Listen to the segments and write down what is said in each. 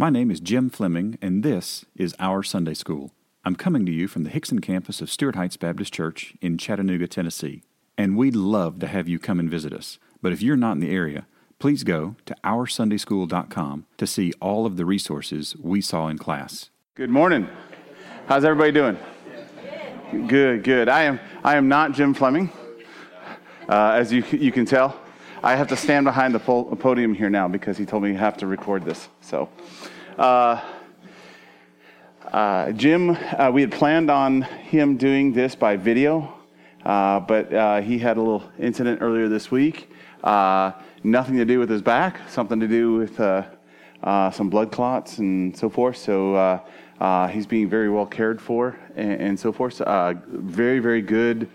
My name is Jim Fleming, and this is Our Sunday School. I'm coming to you from the Hixson campus of Stuart Heights Baptist Church in Chattanooga, Tennessee. And we'd love to have you come and visit us. But if you're not in the area, please go to OurSundaySchool.com to see all of the resources we saw in class. Good morning. How's everybody doing? Good, good. I am, I am not Jim Fleming, uh, as you, you can tell. I have to stand behind the podium here now because he told me I have to record this. So, uh, uh, Jim, uh, we had planned on him doing this by video, uh, but uh, he had a little incident earlier this week. Uh, nothing to do with his back, something to do with some blood clots and so forth. So he's being very well cared for and, and so forth. very, very good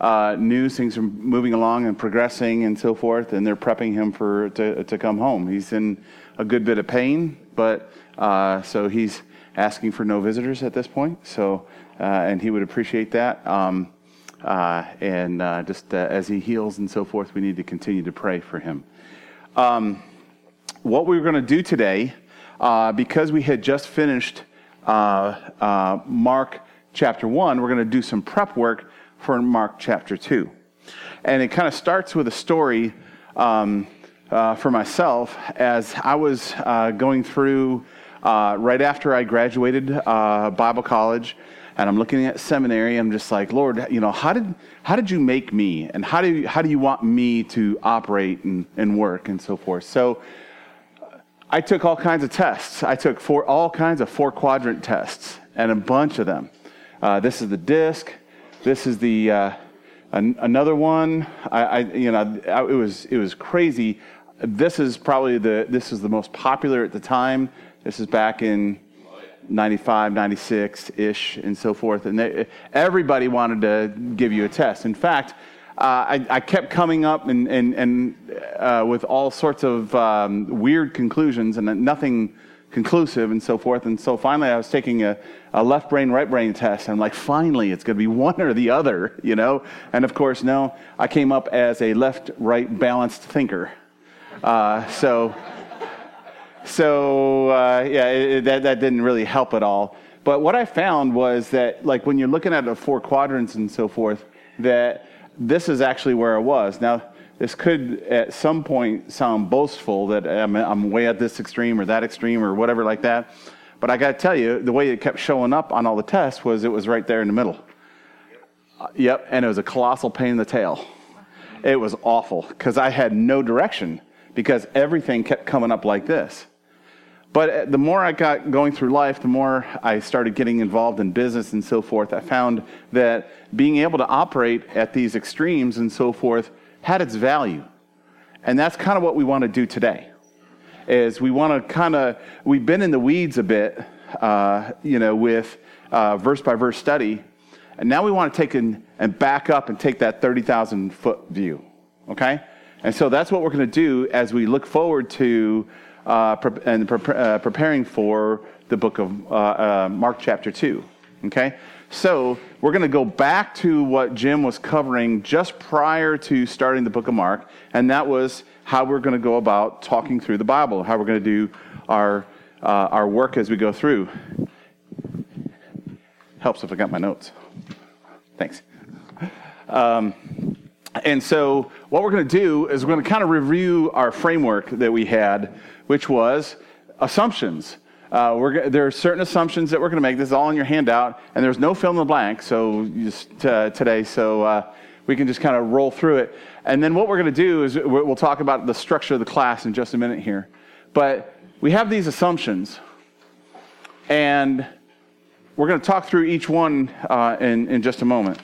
uh, news. Things are moving along and progressing and so forth, and they're prepping him for to, to come home. He's in a good bit of pain, but uh, so he's asking for no visitors at this point. So, uh, and he would appreciate that. Um, uh, and uh, just uh, as he heals and so forth, we need to continue to pray for him. Um, what we are going to do today, because we had just finished Mark chapter 1, we're going to do some prep work for Mark chapter 2. And it kind of starts with a story um, uh, for myself as I was uh, going through uh, right after I graduated uh, Bible college. And I'm looking at seminary. I'm just like, Lord, you know, how did how did you make me, and how do you, how do you want me to operate and, and work and so forth? So, I took all kinds of tests. I took four, all kinds of four quadrant tests, and a bunch of them. Uh, this is the DISC. This is the uh, an, another one. I, I, you know, I, it was it was crazy. This is probably the this is the most popular at the time. This is back in 95, 96 ish, and so forth. And they, everybody wanted to give you a test. In fact, uh, I, I, kept coming up and, and, and uh, with all sorts of um, weird conclusions and nothing conclusive and so forth. And so finally, I was taking a, a left brain, right brain test. And I'm like, finally, it's going to be one or the other, you know? And of course, no, I came up as a left right balanced thinker. Uh, so, so uh, yeah, it, that, that didn't really help at all. But what I found was that, like, when you're looking at the four quadrants and so forth, that this is actually where I was. Now, this could at some point sound boastful that I'm, I'm way at this extreme or that extreme or whatever like that. But I got to tell you, the way it kept showing up on all the tests was it was right there in the middle. Uh, yep, and it was a colossal pain in the tail. It was awful because I had no direction because everything kept coming up like this. But uh, the more I got going through life, the more I started getting involved in business and so forth, I found that being able to operate at these extremes and so forth had its value. And that's kind of what we want to do today. Is we want to kind of we've been in the weeds a bit, uh, you know, with uh, verse by verse study, and now we want to take and, and back up and take that thirty thousand foot view. Okay, and so that's what we're going to do as we look forward to uh, pre- and pre- uh, preparing for the book of uh, uh, Mark chapter two. Okay, so we're going to go back to what Jim was covering just prior to starting the book of Mark, and that was how we're going to go about talking through the Bible, how we're going to do our, uh, our work as we go through. Helps if I got my notes. Thanks. Um, and so, what we're going to do is we're going to kind of review our framework that we had, which was assumptions. Uh, there are certain assumptions that we're going to make. This is all in your handout, and there's no fill in the blank. So just uh, today, so uh, we can just kind of roll through it. And then what we're going to do is we'll talk about the structure of the class in just a minute here. But we have these assumptions, and we're going to talk through each one uh, in, in just a moment.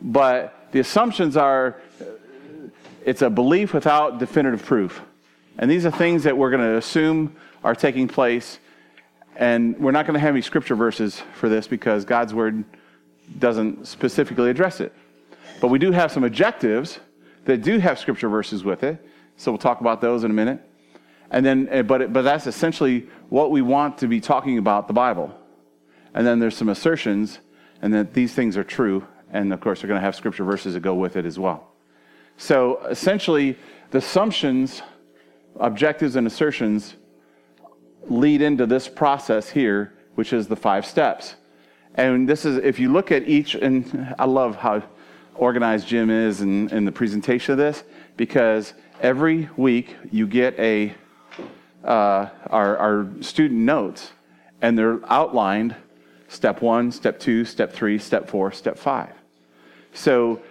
But the assumptions are it's a belief without definitive proof. And these are things that we're going to assume are taking place and we're not going to have any scripture verses for this because God's word doesn't specifically address it. But we do have some objectives that do have scripture verses with it. So we'll talk about those in a minute. And then, eh, but, but that's essentially what we want to be talking about the Bible. And then there's some assertions, and that these things are true. And of course, we're going to have scripture verses that go with it as well. So essentially, the assumptions, objectives, and assertions lead into this process here, which is the five steps. And this is, if you look at each, and I love how organized Jim is in, in the presentation of this, because every week you get a, uh, our, our student notes, and they're outlined step one, step two, step three, step four, step five. So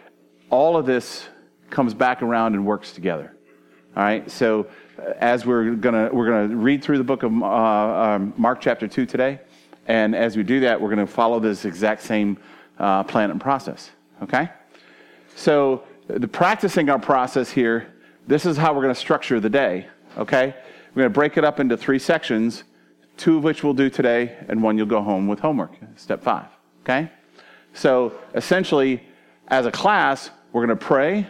all of this comes back around and works together. All right. So as we're gonna we're gonna read through the book of uh, um, Mark chapter two today, and as we do that, we're gonna follow this exact same uh, plan and process. Okay. So the practicing our process here. This is how we're gonna structure the day. Okay. We're gonna break it up into three sections, two of which we'll do today, and one you'll go home with homework. Step five. Okay. So essentially, as a class, we're to pray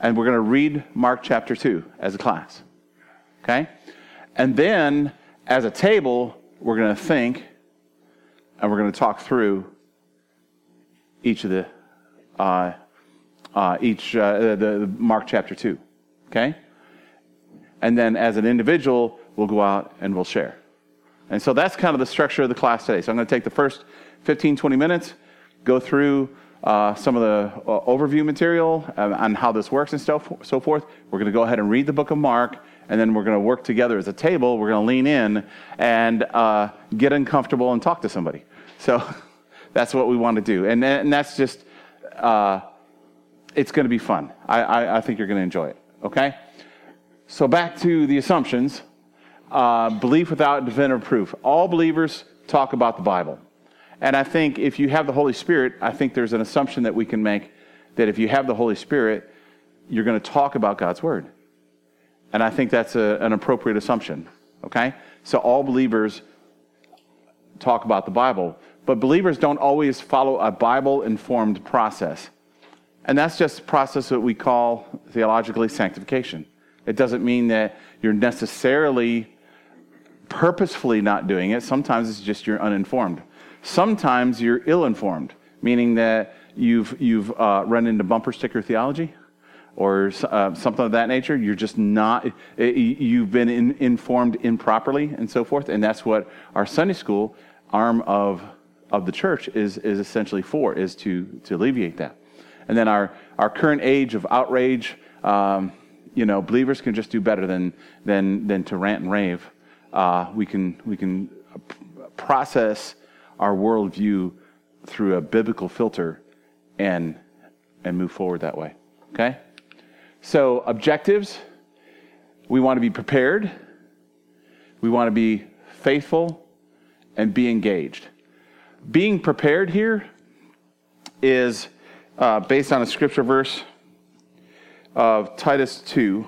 and we're going to read Mark chapter 2 as a class. Okay? And then, as a table, we're going to think and we're going to talk through each of the, uh, uh, each, uh, the, the Mark chapter 2. Okay? And then, as an individual, we'll go out and we'll share. And so that's kind of the structure of the class today. So I'm going to take the first 15, 20 minutes, go through uh, some of the uh, overview material uh, on how this works and so, so forth. We're going to go ahead and read the book of Mark, and then we're going to work together as a table. We're going to lean in and uh, get uncomfortable and talk to somebody. So that's what we want to do. And, and that's just, uh, it's going to be fun. I, I, I think you're going to enjoy it. Okay? So back to the assumptions. Uh, belief without definitive proof. All believers talk about the Bible. And I think if you have the Holy Spirit, I think there's an assumption that we can make that if you have the Holy Spirit, you're going to talk about God's Word. And I think that's a, an appropriate assumption. Okay? So all believers talk about the Bible, but believers don't always follow a Bible informed process. And that's just a process that we call theologically sanctification. It doesn't mean that you're necessarily purposefully not doing it. Sometimes it's just you're uninformed. Sometimes you're ill informed, meaning that you've, you've uh, run into bumper sticker theology or uh, something of that nature. You're just not, you've been in, informed improperly and so forth. And that's what our Sunday school arm of, of the church is, is essentially for, is to, to alleviate that. And then our, our current age of outrage, um, you know, believers can just do better than, than, than to rant and rave. Uh, we, can, we can process our worldview through a biblical filter and, and move forward that way. Okay? So, objectives we want to be prepared, we want to be faithful, and be engaged. Being prepared here is uh, based on a scripture verse of Titus 2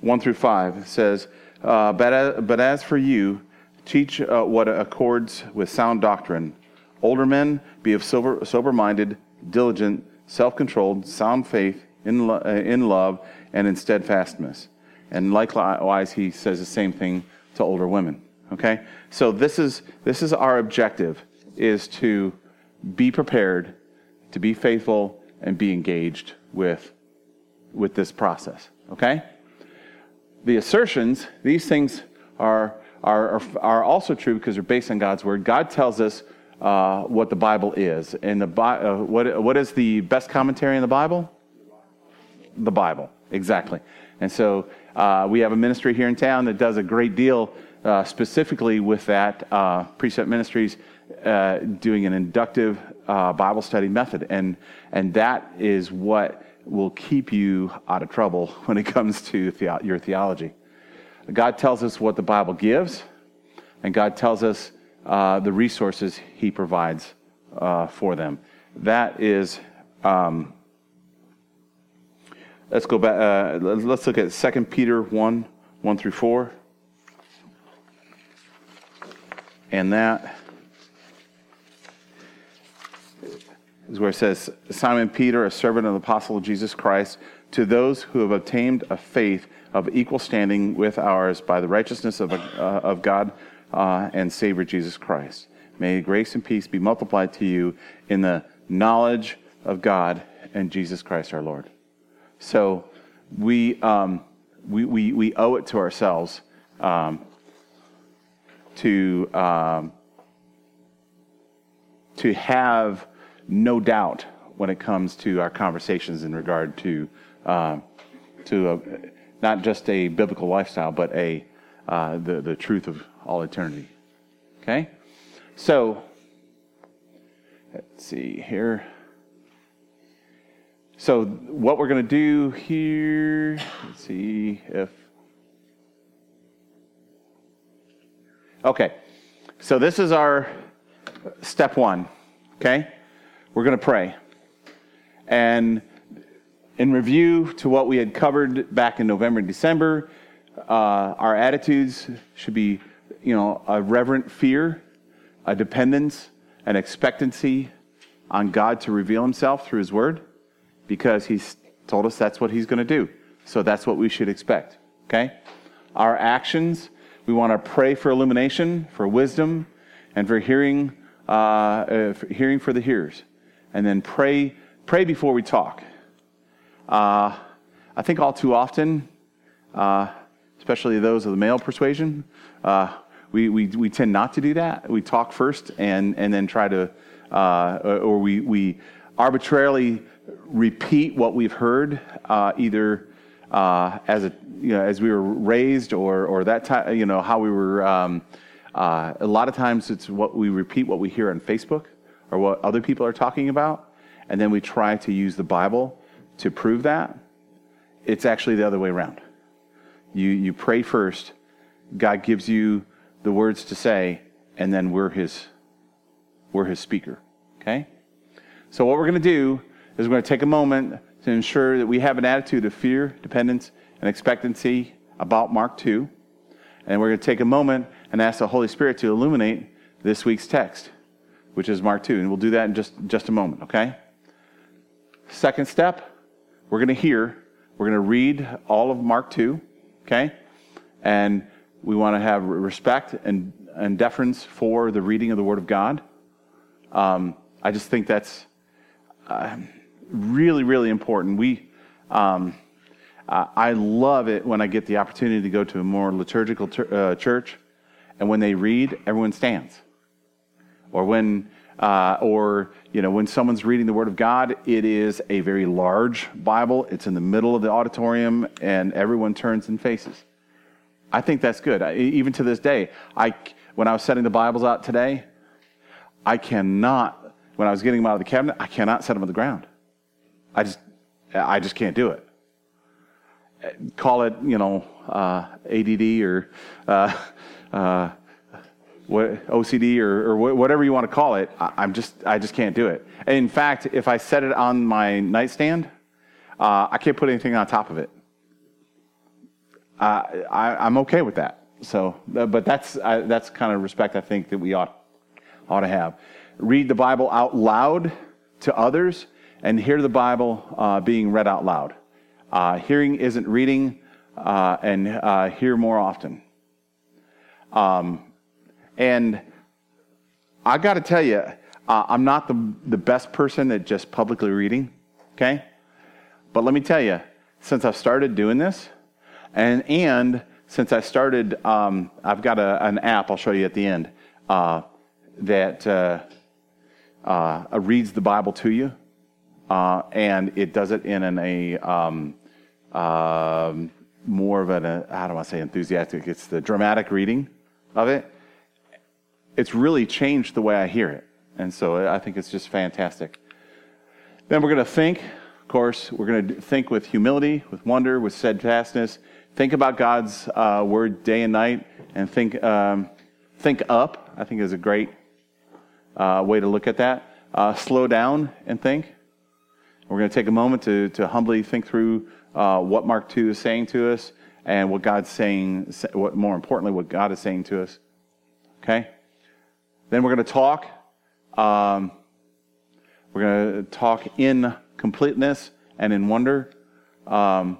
1 through 5. It says, uh, but, as, but as for you, Teach uh, what accords with sound doctrine. Older men, be of sober minded, diligent, self controlled, sound faith, in, lo- uh, in love, and in steadfastness. And likewise, he says the same thing to older women. Okay? So this is, this is our objective, is to be prepared, to be faithful, and be engaged with, with this process. Okay? The assertions, these things are are, are, are also true because they're based on God's word. God tells us uh, what the Bible is. And the, uh, what, what is the best commentary in the Bible? The Bible, exactly. And so uh, we have a ministry here in town that does a great deal uh, specifically with that. Uh, Precept Ministries uh, doing an inductive Bible study method. And, and that is what will keep you out of trouble when it comes to the- your theology. God tells us what the Bible gives, and God tells us uh, the resources He provides uh, for them. That is, um, let's go back, uh, let's look at 2 Peter 1 1 through 4. And that is where it says Simon Peter, a servant of the apostle of Jesus Christ, to those who have obtained a faith of equal standing with ours by the righteousness of, uh, of God uh, and Savior Jesus Christ. May grace and peace be multiplied to you in the knowledge of God and Jesus Christ our Lord. So we, um, we, we, we owe it to ourselves um, to um, to have no doubt when it comes to our conversations in regard to uh, to a, not just a biblical lifestyle, but a uh, the the truth of all eternity. Okay, so let's see here. So what we're going to do here, let's see if Okay. So this is our step 1, okay? We're going to pray. And in review to what we had covered back in November and December, uh, our attitudes should be, you know, a reverent fear, a dependence, an expectancy on God to reveal himself through his word because he's told us that's what he's going to do. So that's what we should expect. Okay? Our actions, we want to pray for illumination, for wisdom, and for hearing, uh, uh, for hearing for the hearers. And then pray, pray before we talk. Uh, I think all too often, uh, especially those of the male persuasion, uh, we, we, we tend not to do that. We talk first and, and then try to, uh, or we, we arbitrarily repeat what we've heard, uh, either uh, as a you know as we were raised or or that time you know how we were. Um, uh, a lot of times it's what we repeat what we hear on Facebook or what other people are talking about, and then we try to use the Bible to prove that. It's actually the other way around. You you pray first. God gives you the words to say, and then we're His we're His speaker. Okay. So what we're going to do is we're going to take a moment to ensure that we have an attitude of fear, dependence, and expectancy about Mark 2. And we're going to take a moment and ask the Holy Spirit to illuminate this week's text, which is Mark 2. And we'll do that in just, just a moment, okay? Second step, we're going to hear, we're going to read all of Mark 2, okay? And we want to have respect and, and deference for the reading of the Word of God. Um, I just think that's. Really, really important. We, um, I love it when I get the opportunity to go to a more liturgical ter- uh, church, and when they read, everyone stands. Or when, uh, or you know, when someone's reading the Word of God, it is a very large Bible. It's in the middle of the auditorium, and everyone turns and faces. I think that's good. I, even to this day, I when I was setting the Bibles out today, I cannot. When I was getting them out of the cabinet, I cannot set them on the ground. I just, I just can't do it. Call it, you know, uh, ADD or uh, uh, OCD or, or, whatever you want to call it. I, am just, I just can't do it. In fact, if I set it on my nightstand, uh, I can't put anything on top of it. I, am okay with that. So, but that's that's kind of respect I think that we ought ought to have. Read the Bible out loud to others and hear the Bible uh, being read out loud. Uh, hearing isn't reading, uh, and uh, hear more often. Um, and I got to tell you, uh, I'm not the, the best person at just publicly reading, okay? But let me tell you, since I've started doing this, and, and since I started, um, I've got a, an app I'll show you at the end uh, that reads the Bible to you uh, and it does it in an, a um, uh, more of an, a, how do I say enthusiastic? It's the dramatic reading of it. It's really changed the way I hear it. And so I think it's just fantastic. Then we're going to think, of course, we're going to think with humility, with wonder, with steadfastness. Think about God's uh, word day and night, and think, um, think up, I think is a great uh, way to look at that. Uh, slow down and think. We're going to take a moment to, to humbly think through uh, what Mark 2 is saying to us and what God's saying, what, more importantly, what God is saying to us. Okay? Then we're going to talk. Um, we're going to talk in completeness and in wonder. Um,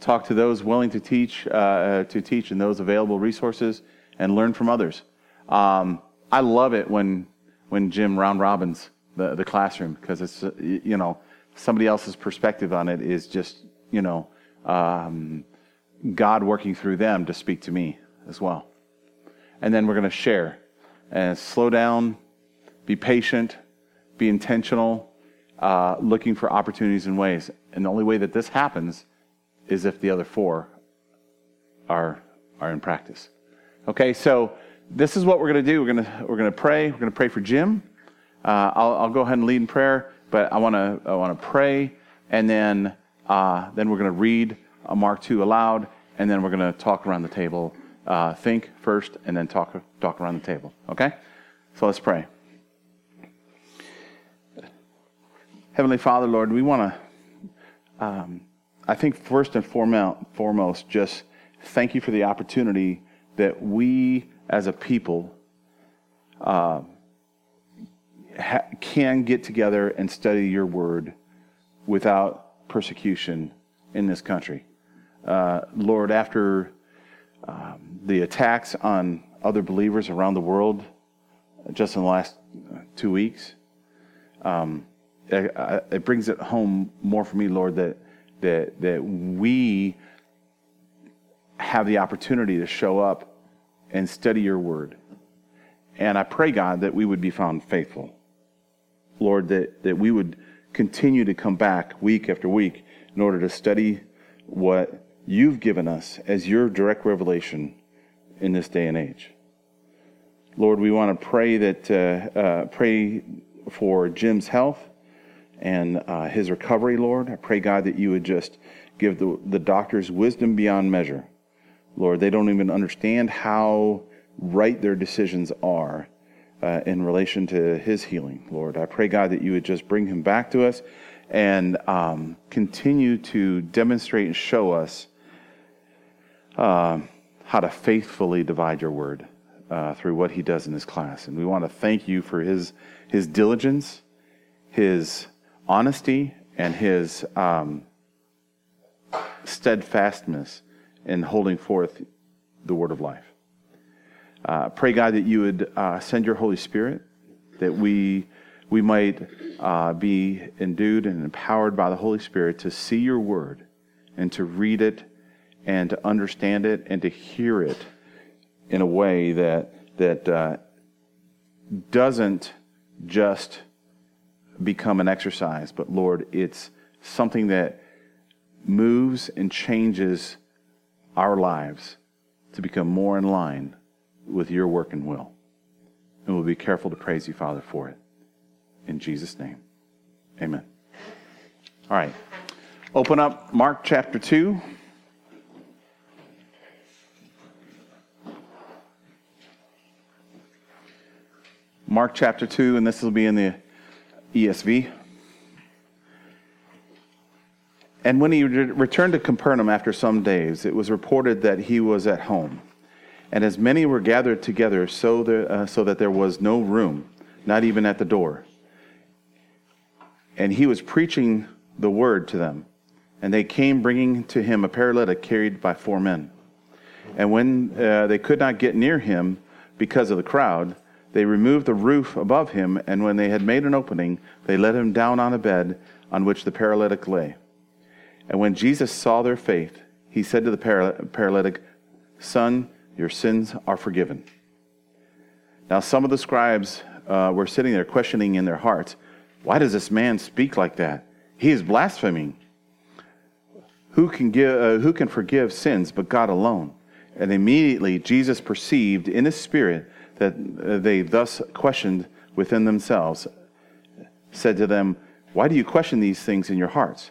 talk to those willing to teach, uh, to teach, and those available resources, and learn from others. Um, I love it when when Jim round robins the, the classroom because it's you know somebody else's perspective on it is just, you know, um, God working through them to speak to me as well. and then we're going to share. And slow down, be patient, be intentional, uh, looking for opportunities and ways. And the only way that this happens is if the other four are, are in practice. Okay, so this is what we're going to do. We're going to, we're going to pray. We're going to pray for Jim. Uh, I'll, I'll, go ahead and lead in prayer, but I want to I want to pray, and then uh, then we're going to read Mark two aloud, and then we're going to talk around the table. Uh, think first, and then talk talk around the table. Okay, so let's pray. Heavenly Father, Lord, we want to, um, I think first and foremost, just thank you for the opportunity that we as a people uh, ha- can get together and study your word without persecution in this country. Uh, Lord, after um, the attacks on other believers around the world just in the last two weeks, um, it brings it home more for me, Lord, that that that we have the opportunity to show up and study your word. And I pray, God, that we would be found faithful. Lord, that, that we would continue to come back week after week in order to study what you've given us as your direct revelation in this day and age. Lord, we want to pray that uh, uh, pray for Jim's health and uh, his recovery, Lord. I pray, God, that you would just give the, the doctors wisdom beyond measure. Lord, they don't even understand how right their decisions are uh, in relation to his healing, Lord. I pray, God, that you would just bring him back to us and um, continue to demonstrate and show us uh, how to faithfully divide your word uh, through what he does in his class. And we want to thank you for his, his diligence, his honesty and his um, steadfastness in holding forth the word of life. Uh, pray, God, that you would uh, send your Holy Spirit, that we, we might uh, be endued and empowered by the Holy Spirit to see your word and to read it and to understand it and to hear it in a way that, that uh, doesn't just become an exercise, but Lord, it's something that moves and changes our lives to become more in line with your work and will. And we'll be careful to praise you, Father, for it. In Jesus' name, amen. All right. Open up Mark chapter 2. Mark chapter 2, and this will be in the ESV. And when he re- returned to Capernaum after some days, it was reported that he was at home. And as many were gathered together, so, uh, so that there was no room, not even at the door. And he was preaching the word to them. And they came bringing to him a paralytic carried by four men. And when uh, they could not get near him because of the crowd, they removed the roof above him, and when they had made an opening, they let him down on a bed on which the paralytic lay. And when Jesus saw their faith, he said to the paralytic, Son, your sins are forgiven. Now, some of the scribes uh, were sitting there questioning in their hearts, Why does this man speak like that? He is blaspheming. Who can, give, uh, who can forgive sins but God alone? And immediately Jesus perceived in his spirit that uh, they thus questioned within themselves, said to them, Why do you question these things in your hearts?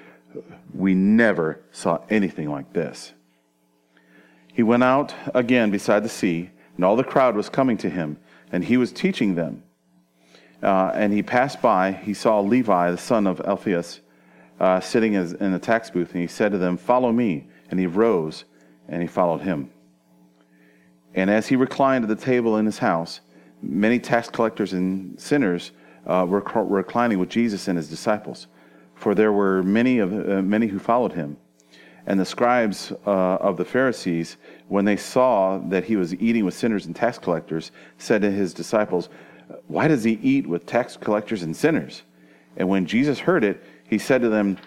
We never saw anything like this. He went out again beside the sea, and all the crowd was coming to him, and he was teaching them. Uh, and he passed by, he saw Levi, the son of Alphaeus, uh, sitting in the tax booth, and he said to them, Follow me. And he rose, and he followed him. And as he reclined at the table in his house, many tax collectors and sinners uh, were reclining with Jesus and his disciples, for there were many of uh, many who followed him. And the scribes uh, of the Pharisees, when they saw that he was eating with sinners and tax collectors, said to his disciples, "Why does he eat with tax collectors and sinners?" And when Jesus heard it, he said to them,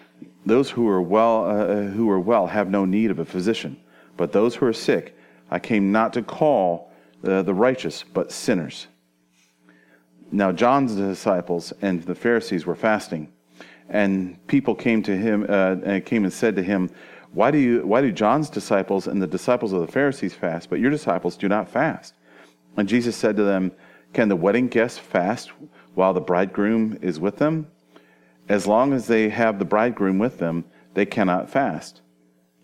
"Those who are well, uh, who are well, have no need of a physician, but those who are sick. I came not to call uh, the righteous, but sinners." Now John's disciples and the Pharisees were fasting, and people came to him uh, and came and said to him, "Why do you? Why do John's disciples and the disciples of the Pharisees fast, but your disciples do not fast?" And Jesus said to them, "Can the wedding guests fast while the bridegroom is with them? As long as they have the bridegroom with them, they cannot fast.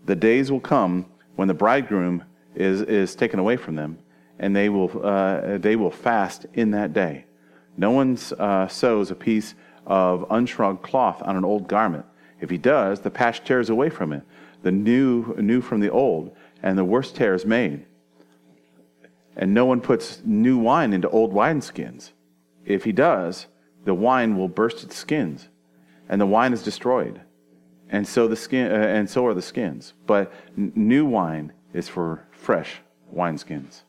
The days will come when the bridegroom is is taken away from them, and they will uh, they will fast in that day." No one uh, sews a piece of unshrunk cloth on an old garment. If he does, the patch tears away from it, the new, new from the old, and the worst tear is made. And no one puts new wine into old wineskins. If he does, the wine will burst its skins, and the wine is destroyed. And so, the skin, uh, and so are the skins. But n- new wine is for fresh wineskins.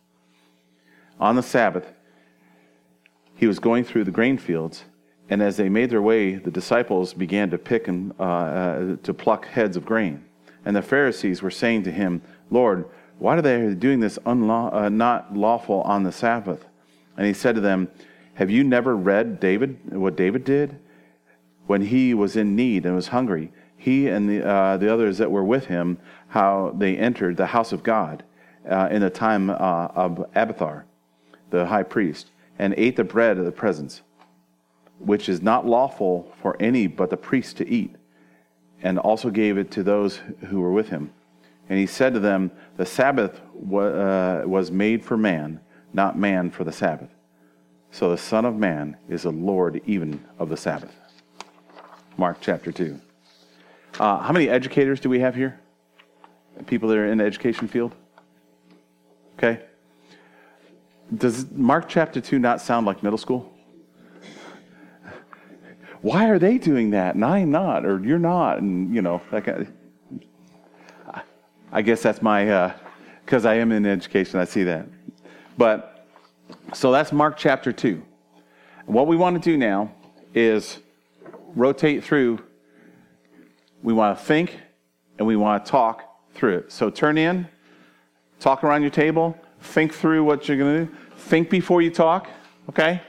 On the Sabbath, he was going through the grain fields, and as they made their way, the disciples began to pick and uh, uh, to pluck heads of grain. And the Pharisees were saying to him, Lord, why are they doing this unlaw- uh, not lawful on the Sabbath? And he said to them, Have you never read David, what David did? When he was in need and was hungry, he and the, uh, the others that were with him, how they entered the house of God uh, in the time uh, of Abiathar, the high priest and ate the bread of the presence, which is not lawful for any but the priest to eat, and also gave it to those who were with him. And he said to them, The Sabbath uh, was made for man, not man for the Sabbath. So the Son of Man is the Lord even of the Sabbath. Mark chapter 2. Uh, how many educators do we have here? People that are in the education field? Okay. Does Mark chapter 2 not sound like middle school? Why are they doing that and I'm not, or you're not, and you know, that kind of, I guess that's my, because uh, I am in education, I see that. But, so that's Mark chapter 2. what we want to do now is rotate through. We want to think and we want to talk through it. So turn in, talk around your table, think through what you're going to do. Think before you talk, okay?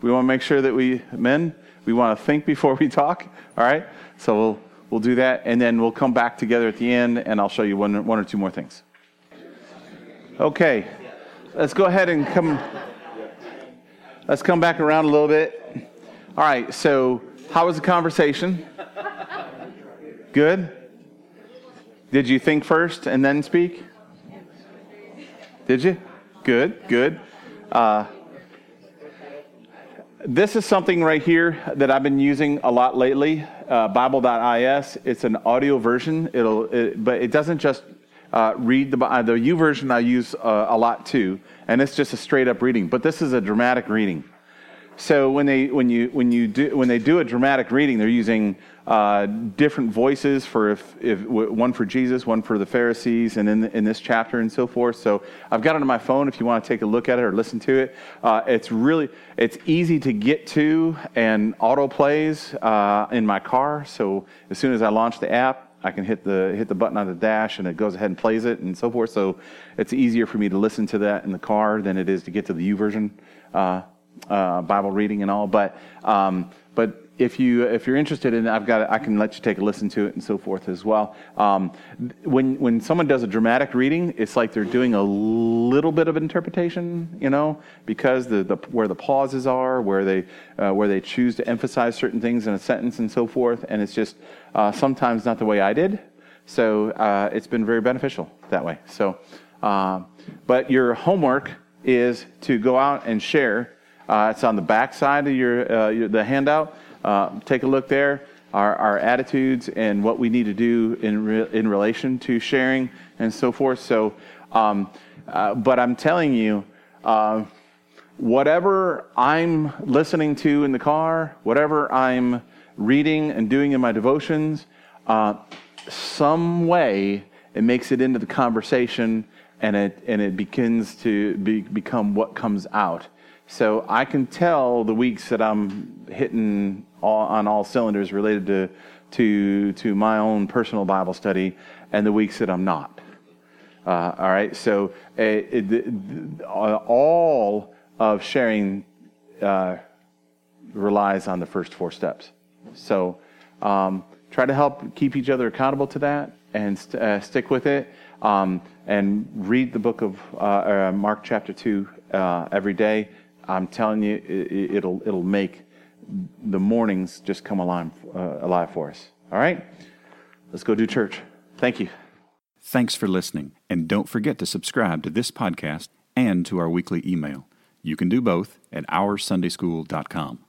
We want to make sure that we, men, we want to think before we talk, all right? So we'll, we'll do that, and then we'll come back together at the end, and I'll show you one, one or two more things. Okay, let's go ahead and come. Let's come back around a little bit. All right, so how was the conversation? Good? Did you think first and then speak? Did you? Good, good. Uh, this is something right here that I've been using a lot lately. Uh, Bible.is. It's an audio version. It'll, it, but it doesn't just uh, read the the YouVersion. I use uh, a lot too, and it's just a straight up reading. But this is a dramatic reading. So when they when you when you do when they do a dramatic reading, they're using uh, different voices for if, if one for Jesus, one for the Pharisees, and in in this chapter and so forth. So I've got it on my phone if you want to take a look at it or listen to it. Uh, it's really it's easy to get to and auto plays uh, in my car. So as soon as I launch the app, I can hit the hit the button on the dash and it goes ahead and plays it and so forth. So it's easier for me to listen to that in the car than it is to get to the YouVersion. Uh, uh, Bible reading and all. But um, but if you if you're interested in, I've got I can let you take a listen to it and so forth as well. Um, when when someone does a dramatic reading, it's like they're doing a little bit of interpretation, you know, because the, the where the pauses are, where they uh, where they choose to emphasize certain things in a sentence and so forth, and it's just uh, sometimes not the way I did. So uh, it's been very beneficial that way. So, uh, but your homework is to go out and share uh, it's on the back side of your, uh, your the handout. Uh, take a look there. Our, our, attitudes and what we need to do in re- in relation to sharing and so forth. So, um, uh, but I'm telling you, uh, whatever I'm listening to in the car, whatever I'm reading and doing in my devotions, uh, some way it makes it into the conversation and it, and it begins to be, become what comes out. So I can tell the weeks that I'm hitting all, on all cylinders related to, to, to my own personal Bible study and the weeks that I'm not. Uh, all right, so uh, it, it, all of sharing uh, relies on the first four steps. So um, try to help keep each other accountable to that and st- uh, stick with it. Um, and read the book of uh, uh, Mark chapter 2 uh, every day. I'm telling you, it, will it'll make the mornings just come alive, uh, alive for us. All right? Let's go do church. Thank you. Thanks for listening. And don't forget to subscribe to this podcast and to our weekly email. You can do both at OurSundaySchool.com.